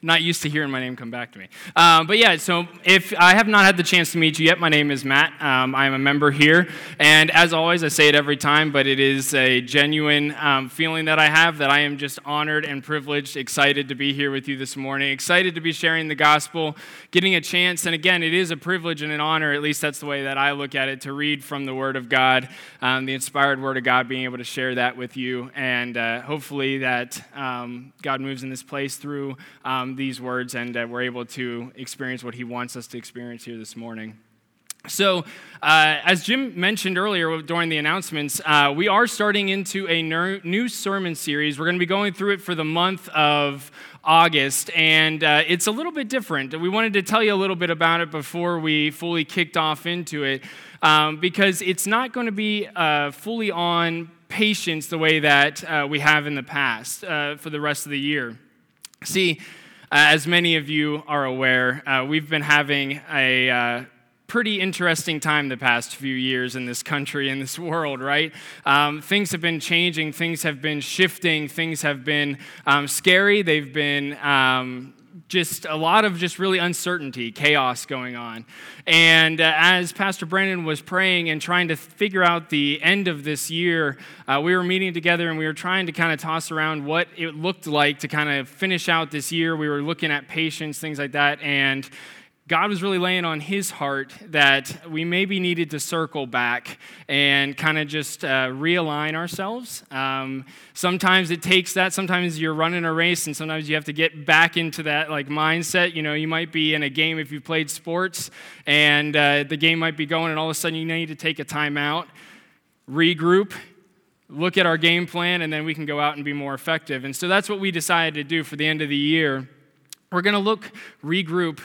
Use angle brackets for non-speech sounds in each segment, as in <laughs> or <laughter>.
not used to hearing my name come back to me. Um, but yeah, so if I have not had the chance to meet you yet, my name is Matt. Um, I'm a member here. And as always, I say it every time, but it is a genuine um, feeling that I have that I am just honored and privileged, excited to be here with you this morning, excited to be sharing the gospel, getting a chance. And again, it is a privilege and an honor, at least that's the way that I look at it, to read from the Word of God, um, the inspired Word of God, being able to share that with you. And uh, hopefully that um, God moves in this place through um, these words and uh, we're able to experience what he wants us to experience here this morning. So, uh, as Jim mentioned earlier during the announcements, uh, we are starting into a new sermon series. We're going to be going through it for the month of August, and uh, it's a little bit different. We wanted to tell you a little bit about it before we fully kicked off into it, um, because it's not going to be uh, fully on patience the way that uh, we have in the past uh, for the rest of the year. See, as many of you are aware, uh, we've been having a uh, pretty interesting time the past few years in this country, in this world, right? Um, things have been changing, things have been shifting, things have been um, scary, they've been um, just a lot of just really uncertainty, chaos going on. And uh, as Pastor Brandon was praying and trying to figure out the end of this year, uh, we were meeting together and we were trying to kind of toss around what it looked like to kind of finish out this year. We were looking at patience, things like that. And God was really laying on his heart that we maybe needed to circle back and kind of just uh, realign ourselves. Um, sometimes it takes that. Sometimes you're running a race, and sometimes you have to get back into that like mindset. You know, you might be in a game if you've played sports, and uh, the game might be going, and all of a sudden you need to take a timeout, regroup, look at our game plan, and then we can go out and be more effective. And so that's what we decided to do for the end of the year. We're going to look, regroup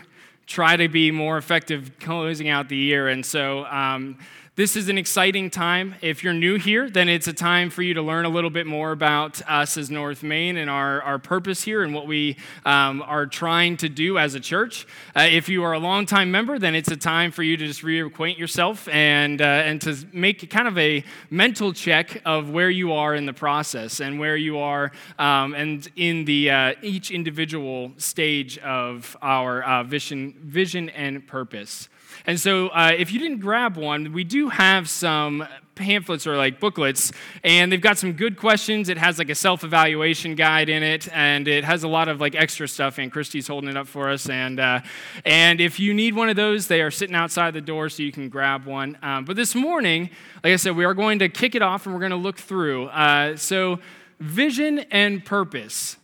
try to be more effective closing out the year. And so um, this is an exciting time. If you're new here, then it's a time for you to learn a little bit more about us as North Main and our, our purpose here and what we um, are trying to do as a church. Uh, if you are a longtime member, then it's a time for you to just reacquaint yourself and, uh, and to make kind of a mental check of where you are in the process and where you are um, and in the uh, each individual stage of our uh, vision, vision and purpose. And so, uh, if you didn't grab one, we do have some pamphlets or like booklets, and they've got some good questions. It has like a self evaluation guide in it, and it has a lot of like extra stuff. And Christy's holding it up for us. And uh, and if you need one of those, they are sitting outside the door, so you can grab one. Um, but this morning, like I said, we are going to kick it off, and we're going to look through. Uh, so, vision and purpose.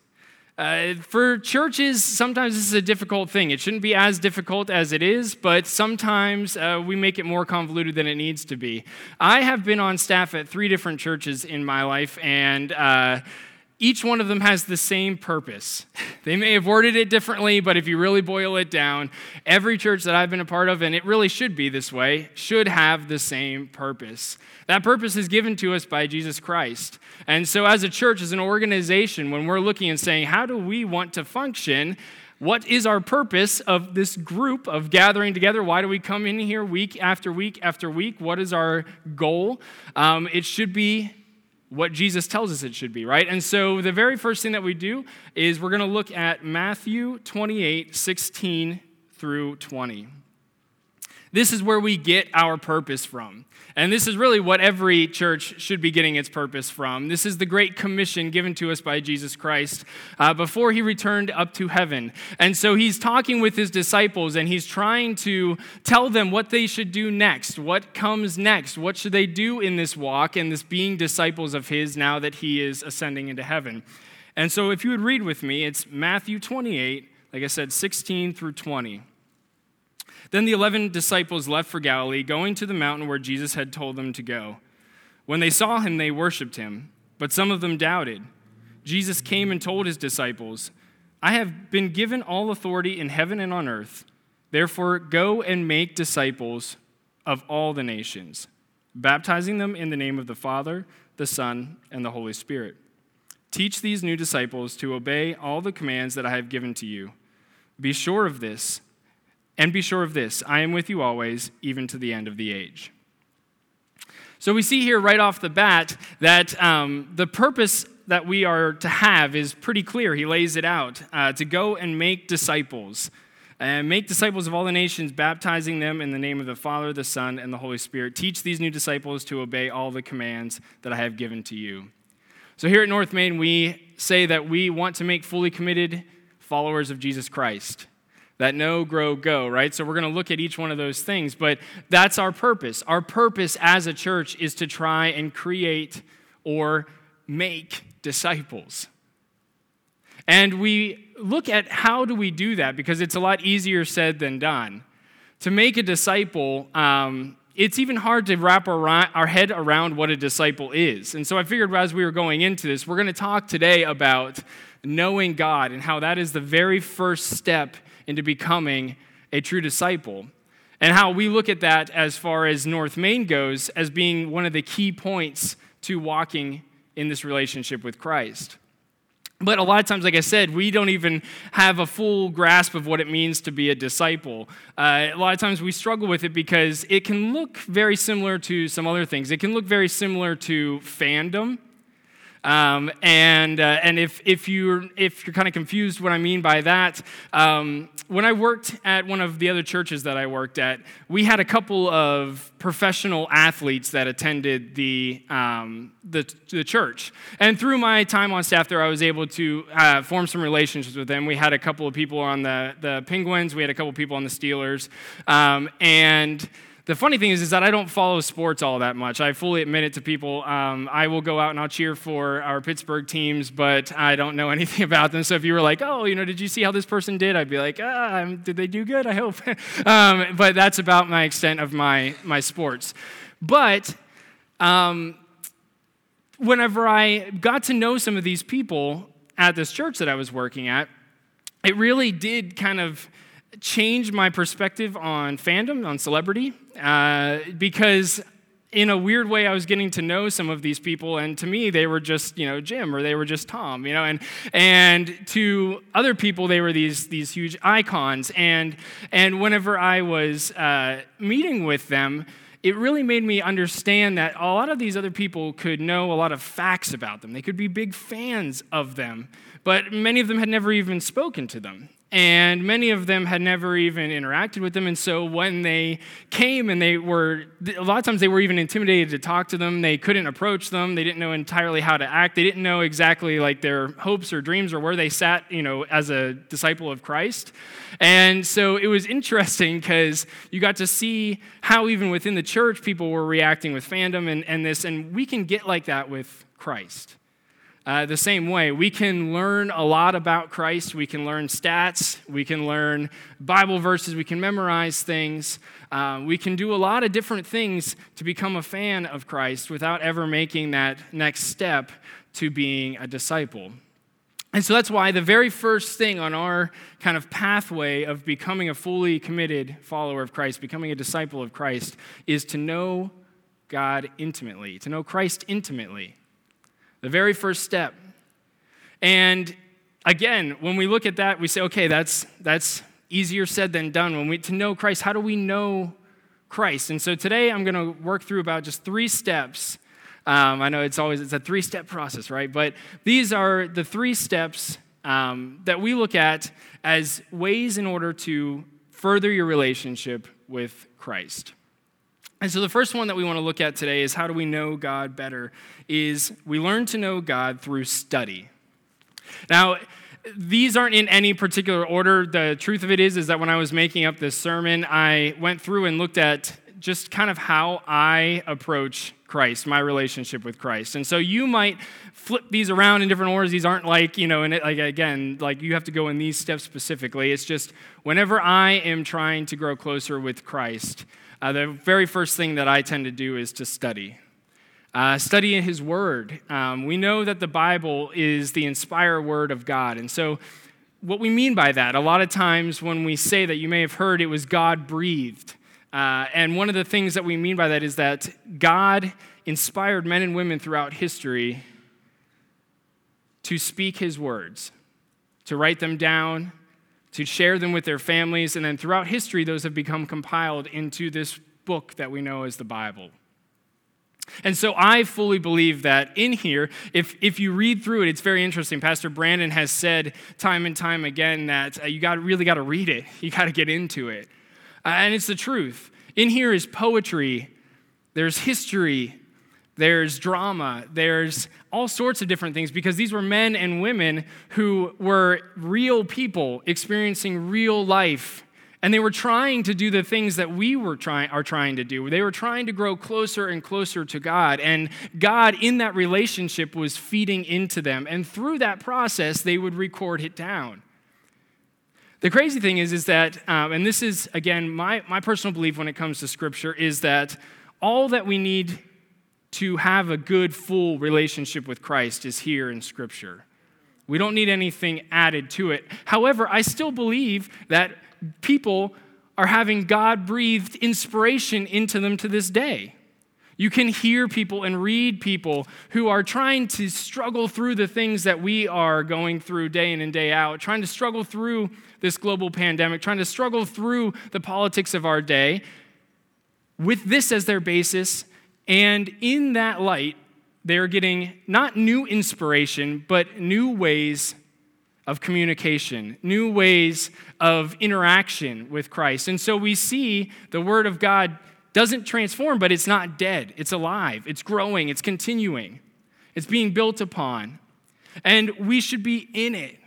Uh, for churches, sometimes this is a difficult thing. It shouldn't be as difficult as it is, but sometimes uh, we make it more convoluted than it needs to be. I have been on staff at three different churches in my life, and uh, each one of them has the same purpose. They may have worded it differently, but if you really boil it down, every church that I've been a part of, and it really should be this way, should have the same purpose. That purpose is given to us by Jesus Christ. And so, as a church, as an organization, when we're looking and saying, how do we want to function? What is our purpose of this group of gathering together? Why do we come in here week after week after week? What is our goal? Um, it should be what Jesus tells us it should be, right? And so the very first thing that we do is we're going to look at Matthew 28 16 through 20. This is where we get our purpose from. And this is really what every church should be getting its purpose from. This is the great commission given to us by Jesus Christ uh, before he returned up to heaven. And so he's talking with his disciples and he's trying to tell them what they should do next, what comes next, what should they do in this walk and this being disciples of his now that he is ascending into heaven. And so if you would read with me, it's Matthew 28, like I said, 16 through 20. Then the eleven disciples left for Galilee, going to the mountain where Jesus had told them to go. When they saw him, they worshiped him, but some of them doubted. Jesus came and told his disciples, I have been given all authority in heaven and on earth. Therefore, go and make disciples of all the nations, baptizing them in the name of the Father, the Son, and the Holy Spirit. Teach these new disciples to obey all the commands that I have given to you. Be sure of this, and be sure of this I am with you always, even to the end of the age. So we see here right off the bat that um, the purpose that we are to have is pretty clear. He lays it out uh, to go and make disciples. And make disciples of all the nations, baptizing them in the name of the Father, the Son, and the Holy Spirit. Teach these new disciples to obey all the commands that I have given to you. So, here at North Main, we say that we want to make fully committed followers of Jesus Christ. That know, grow, go, right? So, we're going to look at each one of those things, but that's our purpose. Our purpose as a church is to try and create or make disciples. And we look at how do we do that because it's a lot easier said than done. To make a disciple, um, it's even hard to wrap our, our head around what a disciple is. And so I figured as we were going into this, we're going to talk today about knowing God and how that is the very first step into becoming a true disciple. And how we look at that as far as North Main goes as being one of the key points to walking in this relationship with Christ. But a lot of times, like I said, we don't even have a full grasp of what it means to be a disciple. Uh, a lot of times we struggle with it because it can look very similar to some other things. It can look very similar to fandom. Um, and uh, and if, if you're, if you're kind of confused what I mean by that, um, when I worked at one of the other churches that I worked at, we had a couple of professional athletes that attended the, um, the, the, church. And through my time on staff there, I was able to uh, form some relationships with them. We had a couple of people on the, the Penguins, we had a couple of people on the Steelers. Um, and the funny thing is, is that I don't follow sports all that much. I fully admit it to people. Um, I will go out and I'll cheer for our Pittsburgh teams, but I don't know <laughs> anything about them. So if you were like, oh, you know, did you see how this person did? I'd be like, ah, did they do good? I hope. <laughs> um, but that's about my extent of my, my sports. But um, whenever I got to know some of these people at this church that I was working at, it really did kind of change my perspective on fandom, on celebrity, uh, because in a weird way, I was getting to know some of these people, and to me, they were just, you know, Jim or they were just Tom, you know, and and to other people, they were these these huge icons, and and whenever I was uh, meeting with them. It really made me understand that a lot of these other people could know a lot of facts about them. They could be big fans of them, but many of them had never even spoken to them and many of them had never even interacted with them. And so when they came and they were a lot of times they were even intimidated to talk to them. They couldn't approach them. They didn't know entirely how to act. They didn't know exactly like their hopes or dreams or where they sat you know as a disciple of christ. And so it was interesting because you got to see how even within the church people were reacting with fandom and, and this. And we can get like that with christ uh, the same way. We can learn a lot about Christ. We can learn stats. We can learn Bible verses. We can memorize things. Uh, we can do a lot of different things to become a fan of Christ without ever making that next step to being a disciple. And so that's why the very first thing on our kind of pathway of becoming a fully committed follower of Christ, becoming a disciple of Christ, is to know God intimately, to know Christ intimately. The very first step. And again, when we look at that, we say, okay, that's, that's easier said than done. When we to know Christ, how do we know Christ? And so today I'm going to work through about just three steps. Um, I know it's always it's a three-step process, right? But these are the three steps um, that we look at as ways in order to further your relationship with Christ. And so the first one that we want to look at today is how do we know God better? Is we learn to know God through study. Now, these aren't in any particular order. The truth of it is is that when I was making up this sermon, I went through and looked at just kind of how I approach Christ, my relationship with Christ. And so you might flip these around in different orders. These aren't like, you know, and like again, like you have to go in these steps specifically. It's just whenever I am trying to grow closer with Christ, uh, the very first thing that I tend to do is to study. Uh, study His Word. Um, we know that the Bible is the inspired Word of God. And so what we mean by that, a lot of times when we say that, you may have heard it was God breathed. Uh, and one of the things that we mean by that is that God inspired men and women throughout history to speak his words, to write them down, to share them with their families, and then throughout history, those have become compiled into this book that we know as the Bible. And so I fully believe that in here, if, if you read through it, it's very interesting. Pastor Brandon has said time and time again that uh, you got really got to read it, <laughs> you got to get into it. Uh, and it's the truth. In here is poetry, there's history, there's drama, there's all sorts of different things because these were men and women who were real people experiencing real life. And they were trying to do the things that we were trying, are trying to do. They were trying to grow closer and closer to God. And God, in that relationship, was feeding into them. And through that process, they would record it down. The crazy thing is, is that, um, and this is, again, my, my personal belief when it comes to Scripture, is that all that we need to have a good, full relationship with Christ is here in Scripture. We don't need anything added to it. However, I still believe that people are having God breathed inspiration into them to this day. You can hear people and read people who are trying to struggle through the things that we are going through day in and day out, trying to struggle through this global pandemic, trying to struggle through the politics of our day with this as their basis and in that light, they're getting not new inspiration, but new ways of communication, new ways of interaction with Christ. And so we see the Word of God doesn't transform, but it's not dead. It's alive, it's growing, it's continuing, it's being built upon. And we should be in it,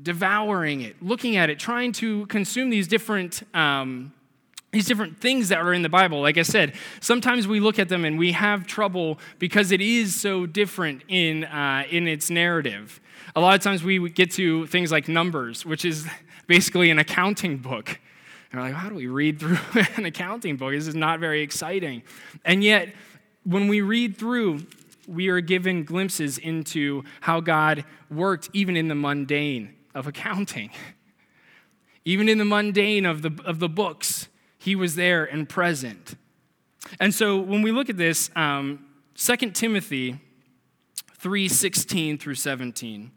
devouring it, looking at it, trying to consume these different. Um, these different things that are in the Bible. Like I said, sometimes we look at them and we have trouble because it is so different in, uh, in its narrative. A lot of times we get to things like Numbers, which is basically an accounting book. And we're like, how do we read through <laughs> an accounting book? This is not very exciting. And yet, when we read through, we are given glimpses into how God worked even in the mundane of accounting, <laughs> even in the mundane of the, of the books he was there and present. And so when we look at this, um, 2 Timothy 3:16 through 17,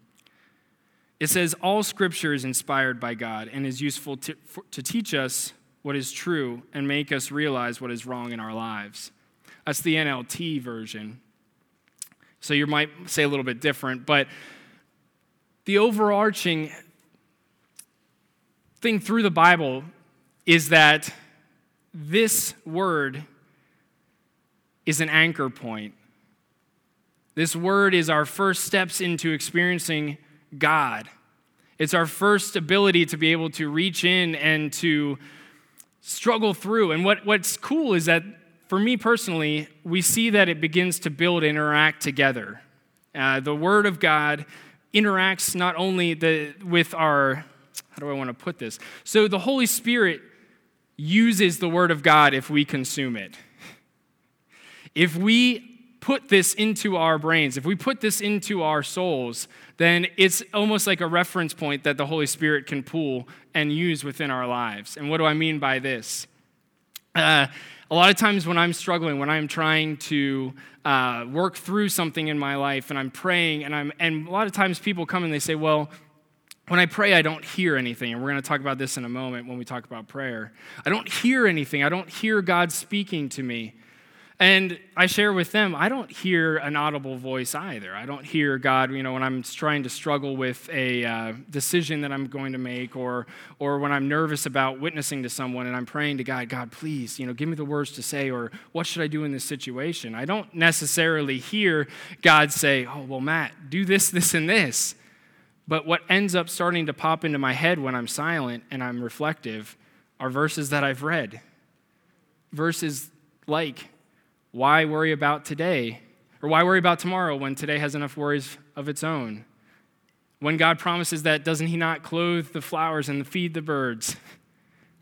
it says, All scripture is inspired by God and is useful to, for, to teach us what is true and make us realize what is wrong in our lives. That's the NLT version. So you might say a little bit different, but the overarching thing through the Bible is that this word is an anchor point. This word is our first steps into experiencing God. It's our first ability to be able to reach in and to struggle through. And what, what's cool is that for me personally, we see that it begins to build interact together. Uh, the Word of God interacts not only the, with our, how do I want to put this? So the Holy Spirit uses the Word of God if we consume it. If we put this into our brains, if we put this into our souls, then it's almost like a reference point that the Holy Spirit can pull and use within our lives. And what do I mean by this? Uh, a lot of times when I'm struggling, when I'm trying to uh, work through something in my life and I'm praying, and, I'm, and a lot of times people come and they say, Well, when I pray, I don't hear anything. And we're going to talk about this in a moment when we talk about prayer. I don't hear anything. I don't hear God speaking to me. And I share with them, I don't hear an audible voice either. I don't hear God, you know, when I'm trying to struggle with a uh, decision that I'm going to make or, or when I'm nervous about witnessing to someone and I'm praying to God, God, please, you know, give me the words to say or what should I do in this situation? I don't necessarily hear God say, oh, well, Matt, do this, this, and this. But what ends up starting to pop into my head when I'm silent and I'm reflective are verses that I've read. Verses like, why worry about today? Or why worry about tomorrow when today has enough worries of its own? When God promises that, doesn't He not clothe the flowers and feed the birds?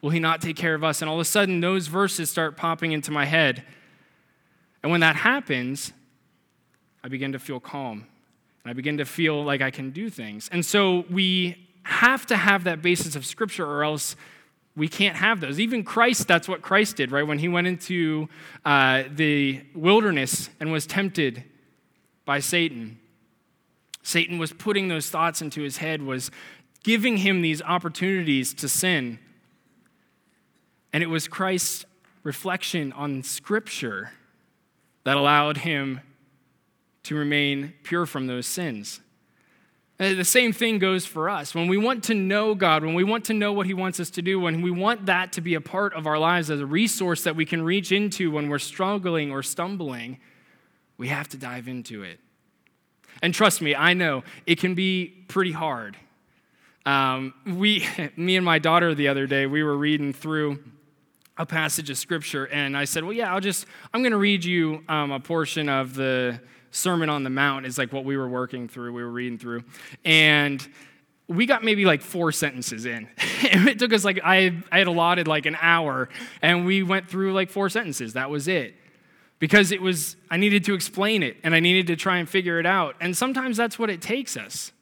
Will He not take care of us? And all of a sudden, those verses start popping into my head. And when that happens, I begin to feel calm I begin to feel like I can do things. And so we have to have that basis of Scripture, or else we can't have those. Even Christ, that's what Christ did, right? When he went into uh, the wilderness and was tempted by Satan, Satan was putting those thoughts into his head, was giving him these opportunities to sin. And it was Christ's reflection on Scripture that allowed him to remain pure from those sins. Uh, the same thing goes for us. When we want to know God, when we want to know what He wants us to do, when we want that to be a part of our lives as a resource that we can reach into when we're struggling or stumbling, we have to dive into it. And trust me, I know it can be pretty hard. Um, we, <laughs> me and my daughter the other day, we were reading through a passage of scripture, and I said, "Well, yeah, I'll just I'm going to read you um, a portion of the Sermon on the Mount is like what we were working through, we were reading through. And we got maybe like four sentences in. <laughs> it took us like, I, I had allotted like an hour, and we went through like four sentences. That was it. Because it was, I needed to explain it, and I needed to try and figure it out. And sometimes that's what it takes us.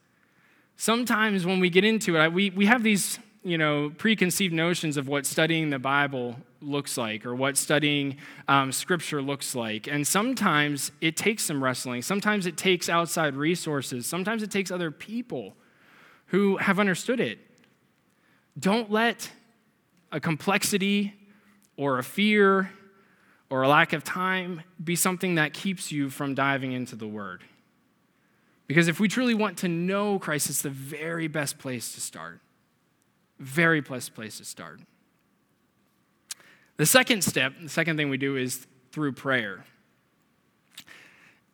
Sometimes when we get into it, we, we have these you know, preconceived notions of what studying the Bible looks like or what studying um, Scripture looks like. And sometimes it takes some wrestling. Sometimes it takes outside resources. Sometimes it takes other people who have understood it. Don't let a complexity or a fear or a lack of time be something that keeps you from diving into the Word. Because if we truly want to know Christ, it's the very best place to start. Very blessed place to start. The second step, the second thing we do is through prayer.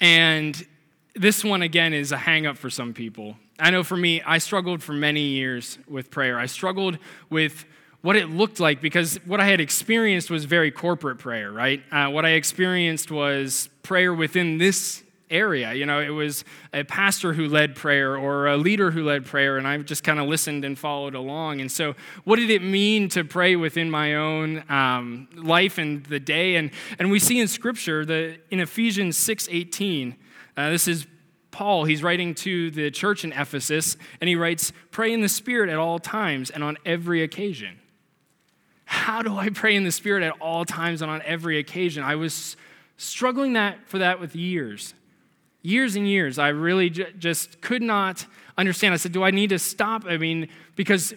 And this one, again, is a hang up for some people. I know for me, I struggled for many years with prayer. I struggled with what it looked like because what I had experienced was very corporate prayer, right? Uh, what I experienced was prayer within this area. You know, it was a pastor who led prayer or a leader who led prayer, and I just kind of listened and followed along. And so, what did it mean to pray within my own um, life and the day? And, and we see in Scripture that in Ephesians 6 18, uh, this is Paul, he's writing to the church in Ephesus, and he writes, Pray in the Spirit at all times and on every occasion. How do I pray in the Spirit at all times and on every occasion? I was struggling that for that with years years and years, I really j- just could not understand. I said, Do I need to stop? I mean, because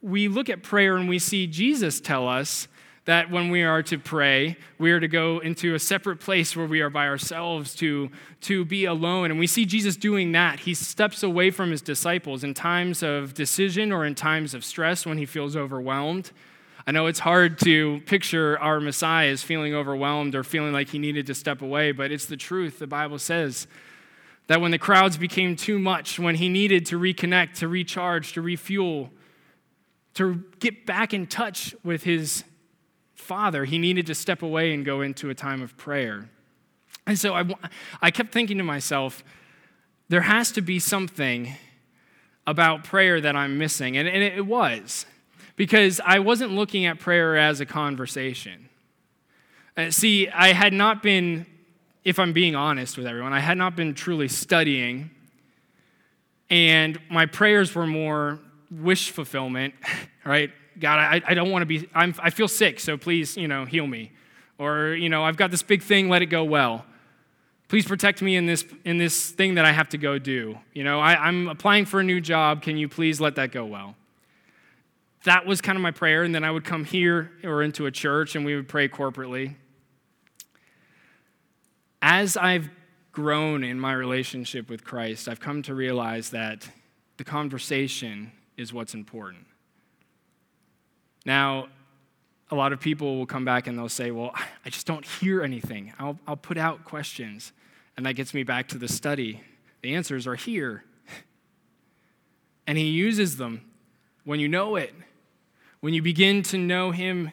we look at prayer and we see Jesus tell us that when we are to pray, we are to go into a separate place where we are by ourselves to, to be alone. And we see Jesus doing that. He steps away from his disciples in times of decision or in times of stress when he feels overwhelmed. I know it's hard to picture our Messiah as feeling overwhelmed or feeling like he needed to step away, but it's the truth. The Bible says that when the crowds became too much, when he needed to reconnect, to recharge, to refuel, to get back in touch with his father, he needed to step away and go into a time of prayer. And so I, I kept thinking to myself, there has to be something about prayer that I'm missing. And, and it was, because I wasn't looking at prayer as a conversation. Uh, see, I had not been if I'm being honest with everyone, I had not been truly studying, and my prayers were more wish fulfillment, <laughs> right? God, I, I don't want to be, I'm, I feel sick, so please, you know, heal me. Or, you know, I've got this big thing, let it go well. Please protect me in this, in this thing that I have to go do. You know, I, I'm applying for a new job. Can you please let that go well? That was kind of my prayer. And then I would come here or into a church and we would pray corporately as I've grown in my relationship with Christ, I've come to realize that the conversation is what's important. Now, a lot of people will come back and they'll say, Well, I just don't hear anything. I'll, I'll put out questions. And that gets me back to the study. The answers are here. And he uses them when you know it. When you begin to know him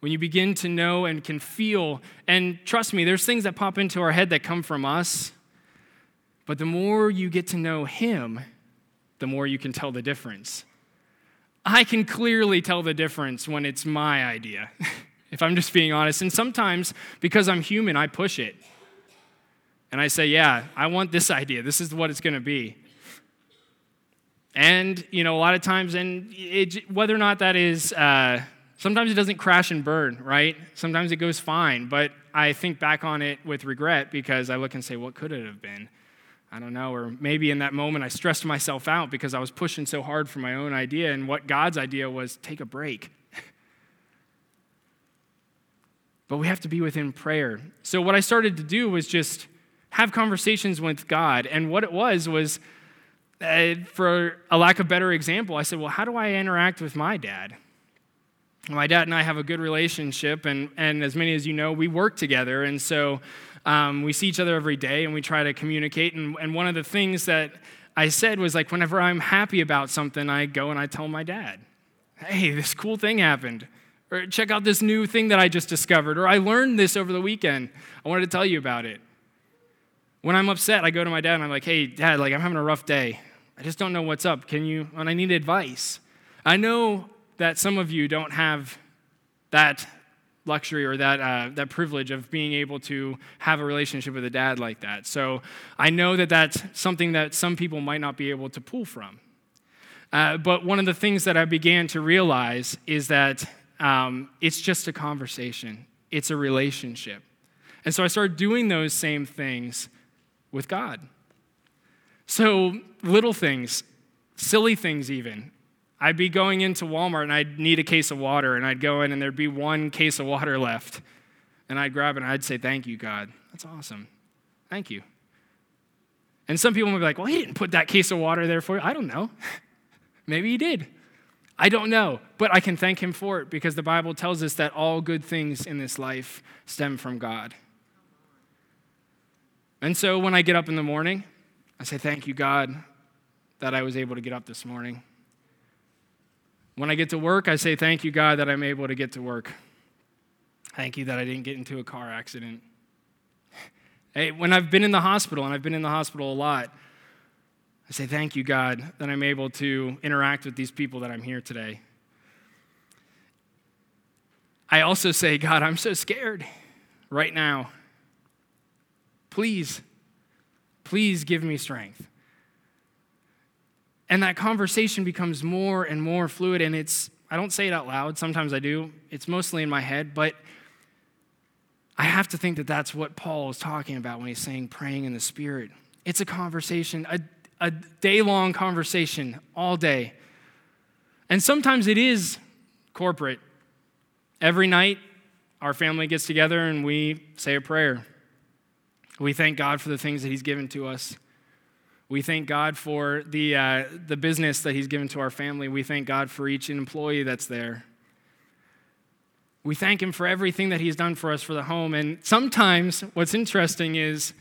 when you begin to know and can feel, and trust me, there's things that pop into our head that come from us, but the more you get to know Him, the more you can tell the difference. I can clearly tell the difference when it's my idea, <laughs> if I'm just being honest. And sometimes, because I'm human, I push it. And I say, yeah, I want this <laughs> idea. This is what it's going to be. And, you know, a lot of times, and it, whether or not that is, uh, sometimes it doesn't crash and burn, right? Sometimes it goes fine. But I think back on it with regret because I look and say, what could it have been? I don't know. Or maybe in that moment I stressed myself out because I was pushing so hard for my own idea. And what God's idea was take a break. <laughs> but we have to be within prayer. So what I started to do was just have conversations with God. And what it was was, uh, for a lack of better example, I said, well, how do I interact with my dad? My dad and I have a good relationship, and, and as many as you know, we work together. And so um, we see each other every day and we try to communicate. And, and one of the things that I said was like, whenever I'm happy about something, I go and I tell my dad, hey, this cool thing happened. Or check out this new thing that I just discovered. Or I learned this over the weekend. I wanted to tell you about it. When I'm upset, I go to my dad and I'm like, hey, dad, like I'm having a rough day. I just don't know what's up. Can you, and I need advice. I know that some of you don't have that luxury or that, uh, that privilege of being able to have a relationship with a dad like that. So I know that that's something that some people might not be able to pull from. Uh, but one of the things that I began to realize is that um, it's just a conversation, it's a relationship. And so I started doing those same things with God. So, little things, silly things, even. I'd be going into Walmart and I'd need a case of water, and I'd go in and there'd be one case of water <laughs> left. And I'd grab it and I'd say, Thank you, God. That's awesome. Thank you. And some people might be like, Well, he didn't put that case of water there for you. I don't know. <laughs> Maybe he did. I don't know. But I can thank him for it because the Bible tells us that all good things in this life stem from God. And so when I get up in the morning, I say, Thank you, God, that I was able to get up this morning. When I get to work, I say, Thank you, God, that I'm able to get to work. Thank you that I didn't get into a car accident. Hey, when I've been in the hospital, and I've been in the hospital a lot, I say, Thank you, God, that I'm able to interact with these people that I'm here today. I also say, God, I'm so scared right now. Please Please give me strength. And that conversation becomes more and more fluid, and it's, I don't say it out loud, sometimes I do, it's mostly in my head, but I have to think that that's what Paul is talking about when he's saying praying in the Spirit. It's a conversation, a, a day long conversation all day. And sometimes it is corporate. Every night, our family gets together and we say a prayer. We thank God for the things that He's given to us. We thank God for the, uh, the business that He's given to our family. We thank God for each employee that's there. We thank Him for everything that He's done for us for the home. And sometimes what's interesting is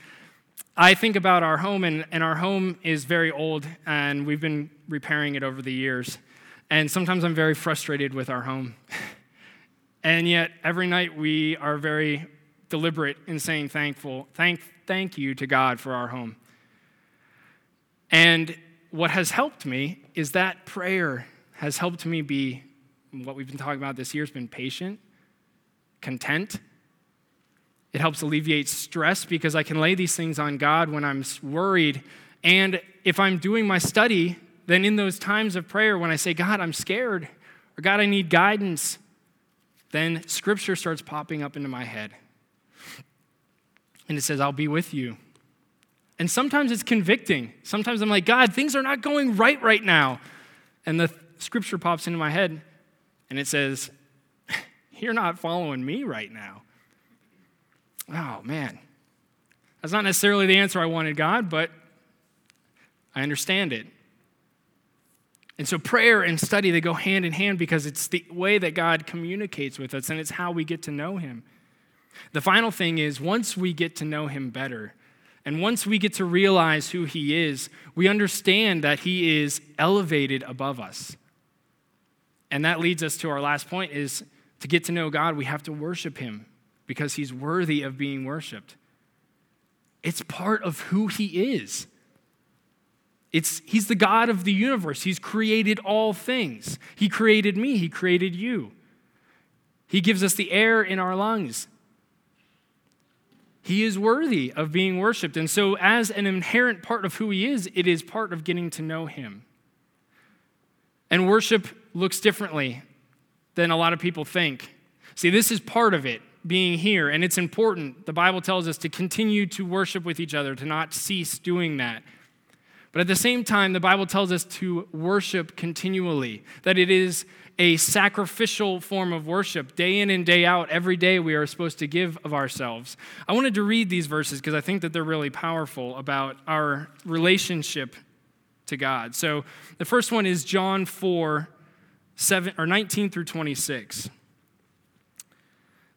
I think about our home, and, and our home is very old, and we've been repairing it over the years. And sometimes I'm very frustrated with our home. <laughs> and yet, every night we are very deliberate in saying thankful, thank, thank you to God for our home. And what has helped me is that prayer has helped me be what we've been talking about this year has been patient, content. It helps alleviate stress because I can lay these things on God when I'm worried. And if I'm doing my study, then in those times of prayer, when I say, God, I'm scared, or God, I need guidance, then scripture starts popping up into my head and it says, I'll be with you. And sometimes it's convicting. Sometimes I'm like, God, things are not going right right now. And the scripture pops into my head and it says, <laughs> You're not following me right now. Oh, man. That's not necessarily the answer I wanted, God, but I understand it. And so prayer and study, they go hand in hand because it's the way that God communicates with us and it's how we get to know Him. The final thing is once we get to know him better, and once we get to realize who he is, we understand that he is elevated above us. And that leads us to our last point is to get to know God, we have to worship him because he's worthy of being worshiped. It's part of who he is. It's, he's the God of the universe. He's created all things. He created me. He created you. He gives us the air in our lungs. He is worthy of being worshiped. And so, as an inherent part of who he is, it is part of getting to know him. And worship looks differently than a lot of people think. See, this is part of it being here, and it's important. The Bible tells us to continue to worship with each other, to not cease doing that. But at the same time, the Bible tells us to worship continually, that it is a sacrificial form of worship. Day in and day out, every day we are supposed to give of ourselves. I wanted to read these verses because I think that they're really powerful about our relationship to God. So the first one is John 4, 7, or 19 through 26.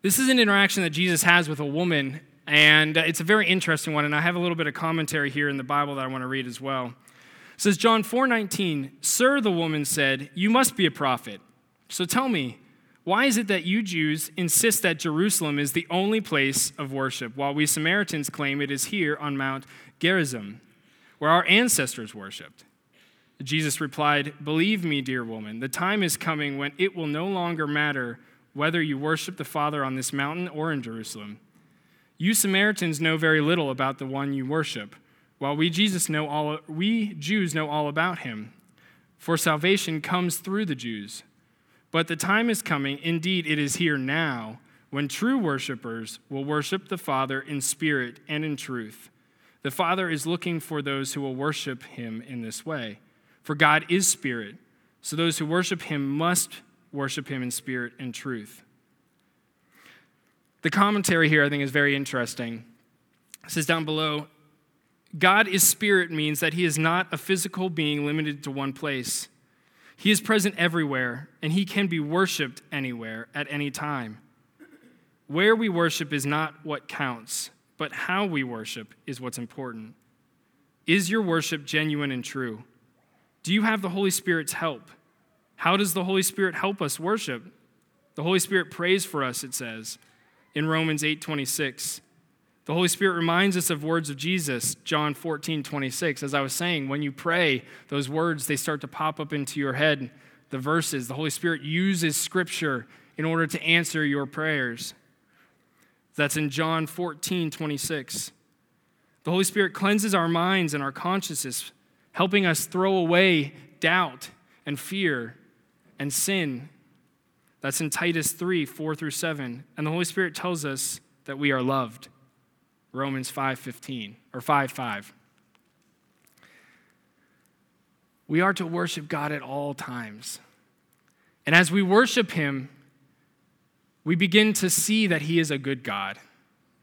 This is an interaction that Jesus has with a woman, and uh, it's a very interesting one, and I have a little bit of commentary here in the Bible that I want to read as well. It says John 4:19, "Sir," the woman said, "you must be a prophet. So tell me, why is it that you Jews insist that Jerusalem is the only place of worship, while we Samaritans claim it is here on Mount Gerizim, where our ancestors worshiped?" Jesus replied, Believe me, dear woman, the time is coming when it will no longer matter whether you worship the Father on this mountain or in Jerusalem. You Samaritans know very little about the one you worship, while we Jesus know all we Jews know all about him. For salvation comes through the Jews. But the time is coming, indeed it is here now, when true worshipers will worship the Father in spirit and in truth. The Father is looking for those who will worship him in this way. For God is spirit, so those who worship him must worship him in spirit and truth. The commentary here, I think, is very interesting. It says down below God is spirit means that he is not a physical being limited to one place. He is present everywhere, and he can be worshiped anywhere at any time. Where we worship is not what counts, but how we worship is what's important. Is your worship genuine and true? Do you have the Holy Spirit's help? How does the Holy Spirit help us worship? The Holy Spirit prays for us, it says in Romans 8 26. The Holy Spirit reminds us of words of Jesus, John 14, 26. As I was saying, when you pray, those words, they start to pop up into your head, the verses. The Holy Spirit uses Scripture in order to answer your prayers. That's in John 14, 26. The Holy Spirit cleanses our minds and our consciences, helping us throw away doubt and fear and sin. That's in Titus 3 4 through 7. And the Holy Spirit tells us that we are loved. Romans 5 15 or 5 5. We are to worship God at all times. And as we worship Him, we begin to see that He is a good God,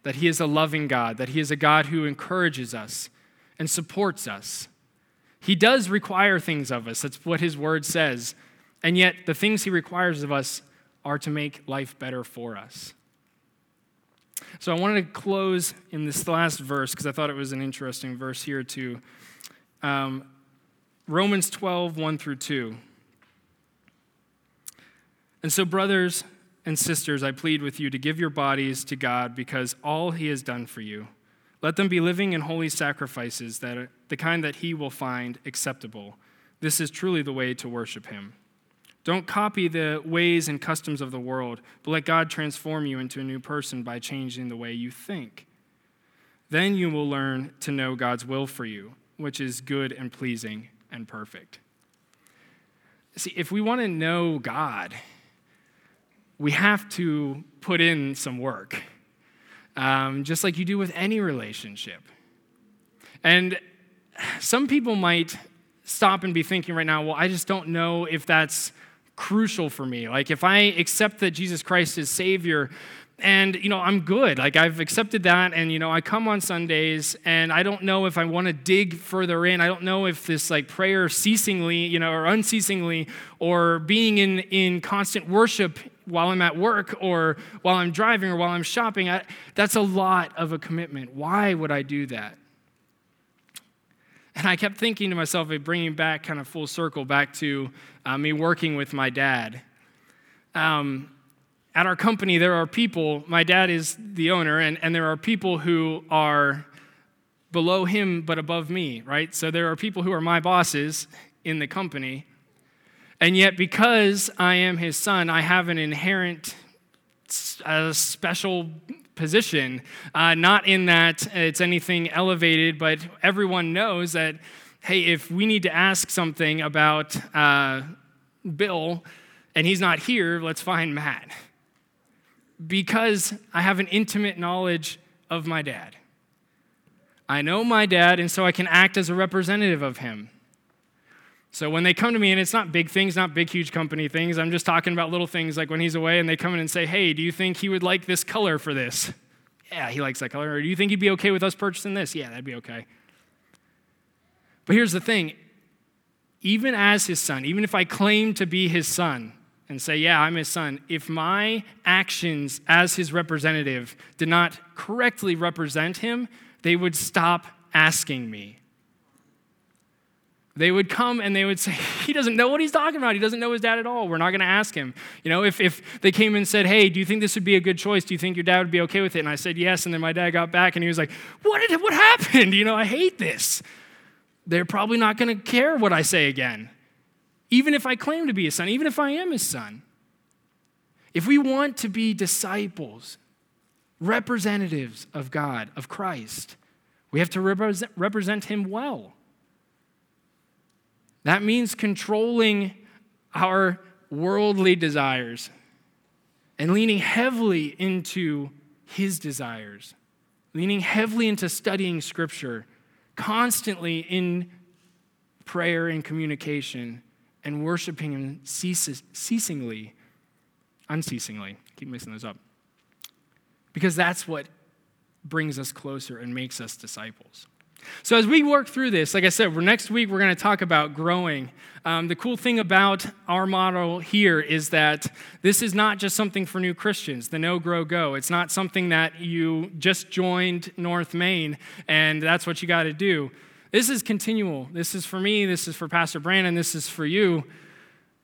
that He is a loving God, that He is a God who encourages us and supports us. He does require things of us. That's what His word says. And yet, the things He requires of us are to make life better for us. So I wanted to close in this last verse because I thought it was an interesting verse here too. Um, Romans 12, 1 through 2. And so, brothers and sisters, I plead with you to give your bodies to God because all He has done for you. Let them be living and holy sacrifices, that the kind that He will find acceptable. This is truly the way to worship Him. Don't copy the ways and customs of the world, but let God transform you into a new person by changing the way you think. Then you will learn to know God's will for you, which is good and pleasing and perfect. See, if we want to know God, we have to put in some work, um, just like you do with any relationship. And some people might stop and be thinking right now, well, I just don't know if that's crucial for me. Like if I accept that Jesus Christ is Savior, and you know i'm good. Like i've accepted that and you know i come on sundays and i don't know if i want to dig further in. I don't know if this like prayer ceasingly you know or unceasingly or being in in constant worship while i'm at work or while i'm driving or while i'm shopping I, that's a lot of a commitment. Why would i do that and I kept thinking to myself, of bringing back kind of full circle back to uh, me working with my dad. Um, at our company, there are people, my dad is the owner, and, and there are people who are below him but above me, right? So there are people who are my bosses in the company. And yet, because I am his son, I have an inherent special position. Uh, not in that it's anything elevated, but everyone knows that, hey, if we need to ask something about uh, Bill and he's not here, let's find Matt. Because I have an intimate knowledge of my dad. I know my dad, and so I can act as a representative of him. So when they come to me, and it's not big things, not big, huge company things, I'm just talking about little things like when he's away and they come in and say, Hey, do you think he would like this color for this? Yeah, he likes that color. Or do you think he'd be okay with us purchasing this? Yeah, that'd be okay. But here's the thing even as his son, even if I claim to be his son and say, Yeah, I'm his son, if my actions as his representative did not correctly represent him, they would stop asking me. They would come and they would say, <laughs> He doesn't know what he's talking about. He doesn't know his dad at all. We're not going to ask him. You know, if, if they came and said, Hey, do you think this would be a good choice? Do you think your dad would be okay with it? And I said, Yes. And then my dad got back and he was like, What, did, what happened? <laughs> You know, I hate this. They're probably not going to care what I say again, even if I claim to be his son, even if I am his son. If we want to be disciples, representatives of God, of Christ, we have to represent, represent him well. That means controlling our worldly desires and leaning heavily into his desires, leaning heavily into studying scripture, constantly in prayer and communication, and worshiping him ceasingly, unceasingly. Keep mixing those up. Because that's what brings us closer and makes us disciples. So, as we work through this, like I said, next week we're going to talk about growing. Um, the cool thing about our model here is that this is not just something for new Christians, the know grow go. It's not something that you just joined North Main and that's what you got to do. This is continual. This is for me, this is for Pastor Brandon, this is for you.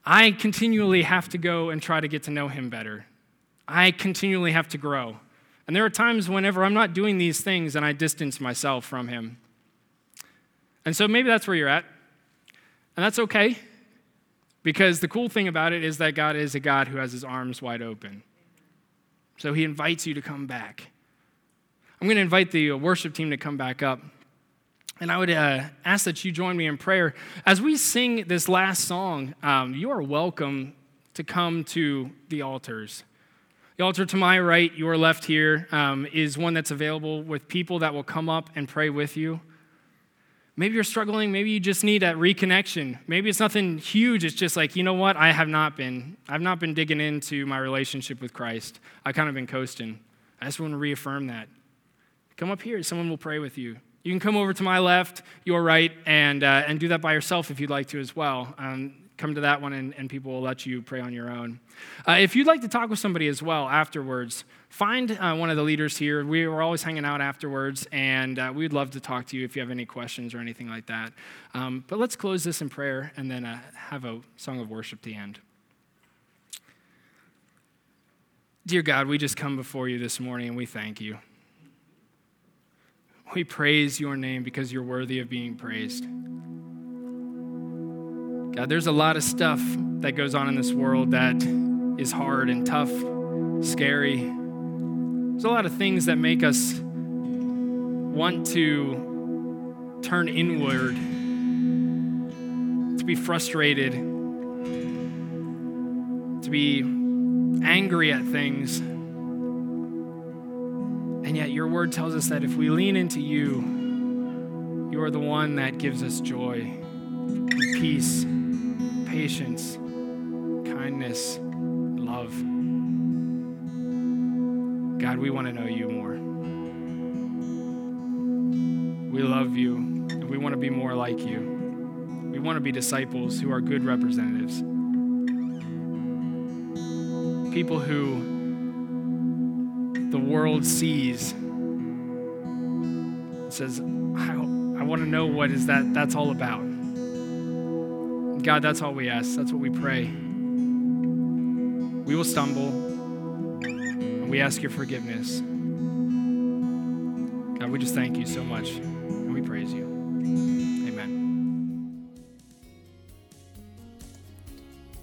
I continually have to go and try to get to know him better. I continually have to grow. And there are times whenever I'm not doing these things and I distance myself from him. And so maybe that's where you're at. And that's okay, because the cool thing about it is that God is a God who has his arms wide open. So he invites you to come back. I'm going to invite the worship team to come back up. And I would uh, ask that you join me in prayer. As we sing this last song, um, you are welcome to come to the altars. The altar to my right, your left here, um, is one that's available with people that will come up and pray with you. Maybe you're struggling. Maybe you just need a reconnection. Maybe it's nothing huge. It's just like, you know what? I have not been. I've not been digging into my relationship with Christ. I've kind of been coasting. I just want to reaffirm that. Come up here. Someone will pray with you. You can come over to my left, your right, and, uh, and do that by yourself if you'd like to as well. Um, come to that one and, and people will let you pray on your own. Uh, if you'd like to talk with somebody as well afterwards, find uh, one of the leaders here. We were always hanging out afterwards, and uh, we'd love to talk to you if you have any questions or anything like that. Um, but let's close this in prayer and then uh, have a song of worship the end. Dear God, we just come before you this morning and we thank you. We praise your name because you're worthy of being praised. God, there's a lot of stuff that goes on in this world that is hard and tough, scary. There's a lot of things that make us want to turn inward, to be frustrated, to be angry at things. And yet, your word tells us that if we lean into you, you are the one that gives us joy, peace, patience, kindness, love. God, we want to know you more. We love you, and we want to be more like you. We want to be disciples who are good representatives. People who the world sees and says, I, I want to know what is that that's all about. God, that's all we ask. That's what we pray. We will stumble, and we ask your forgiveness. God, we just thank you so much, and we praise you. Amen.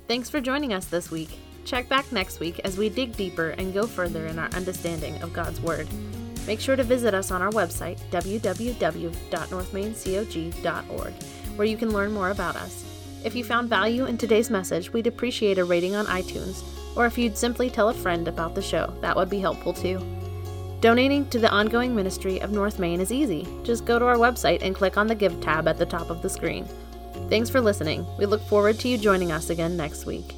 Thanks for joining us this week. Check back next week as we dig deeper and go further in our understanding of God's Word. Make sure to visit us on our website, www.northmaincog.org, where you can learn more about us. If you found value in today's message, we'd appreciate a rating on iTunes, or if you'd simply tell a friend about the show, that would be helpful too. Donating to the ongoing ministry of North Main is easy. Just go to our website and click on the Give tab at the top of the screen. Thanks for listening. We look forward to you joining us again next week.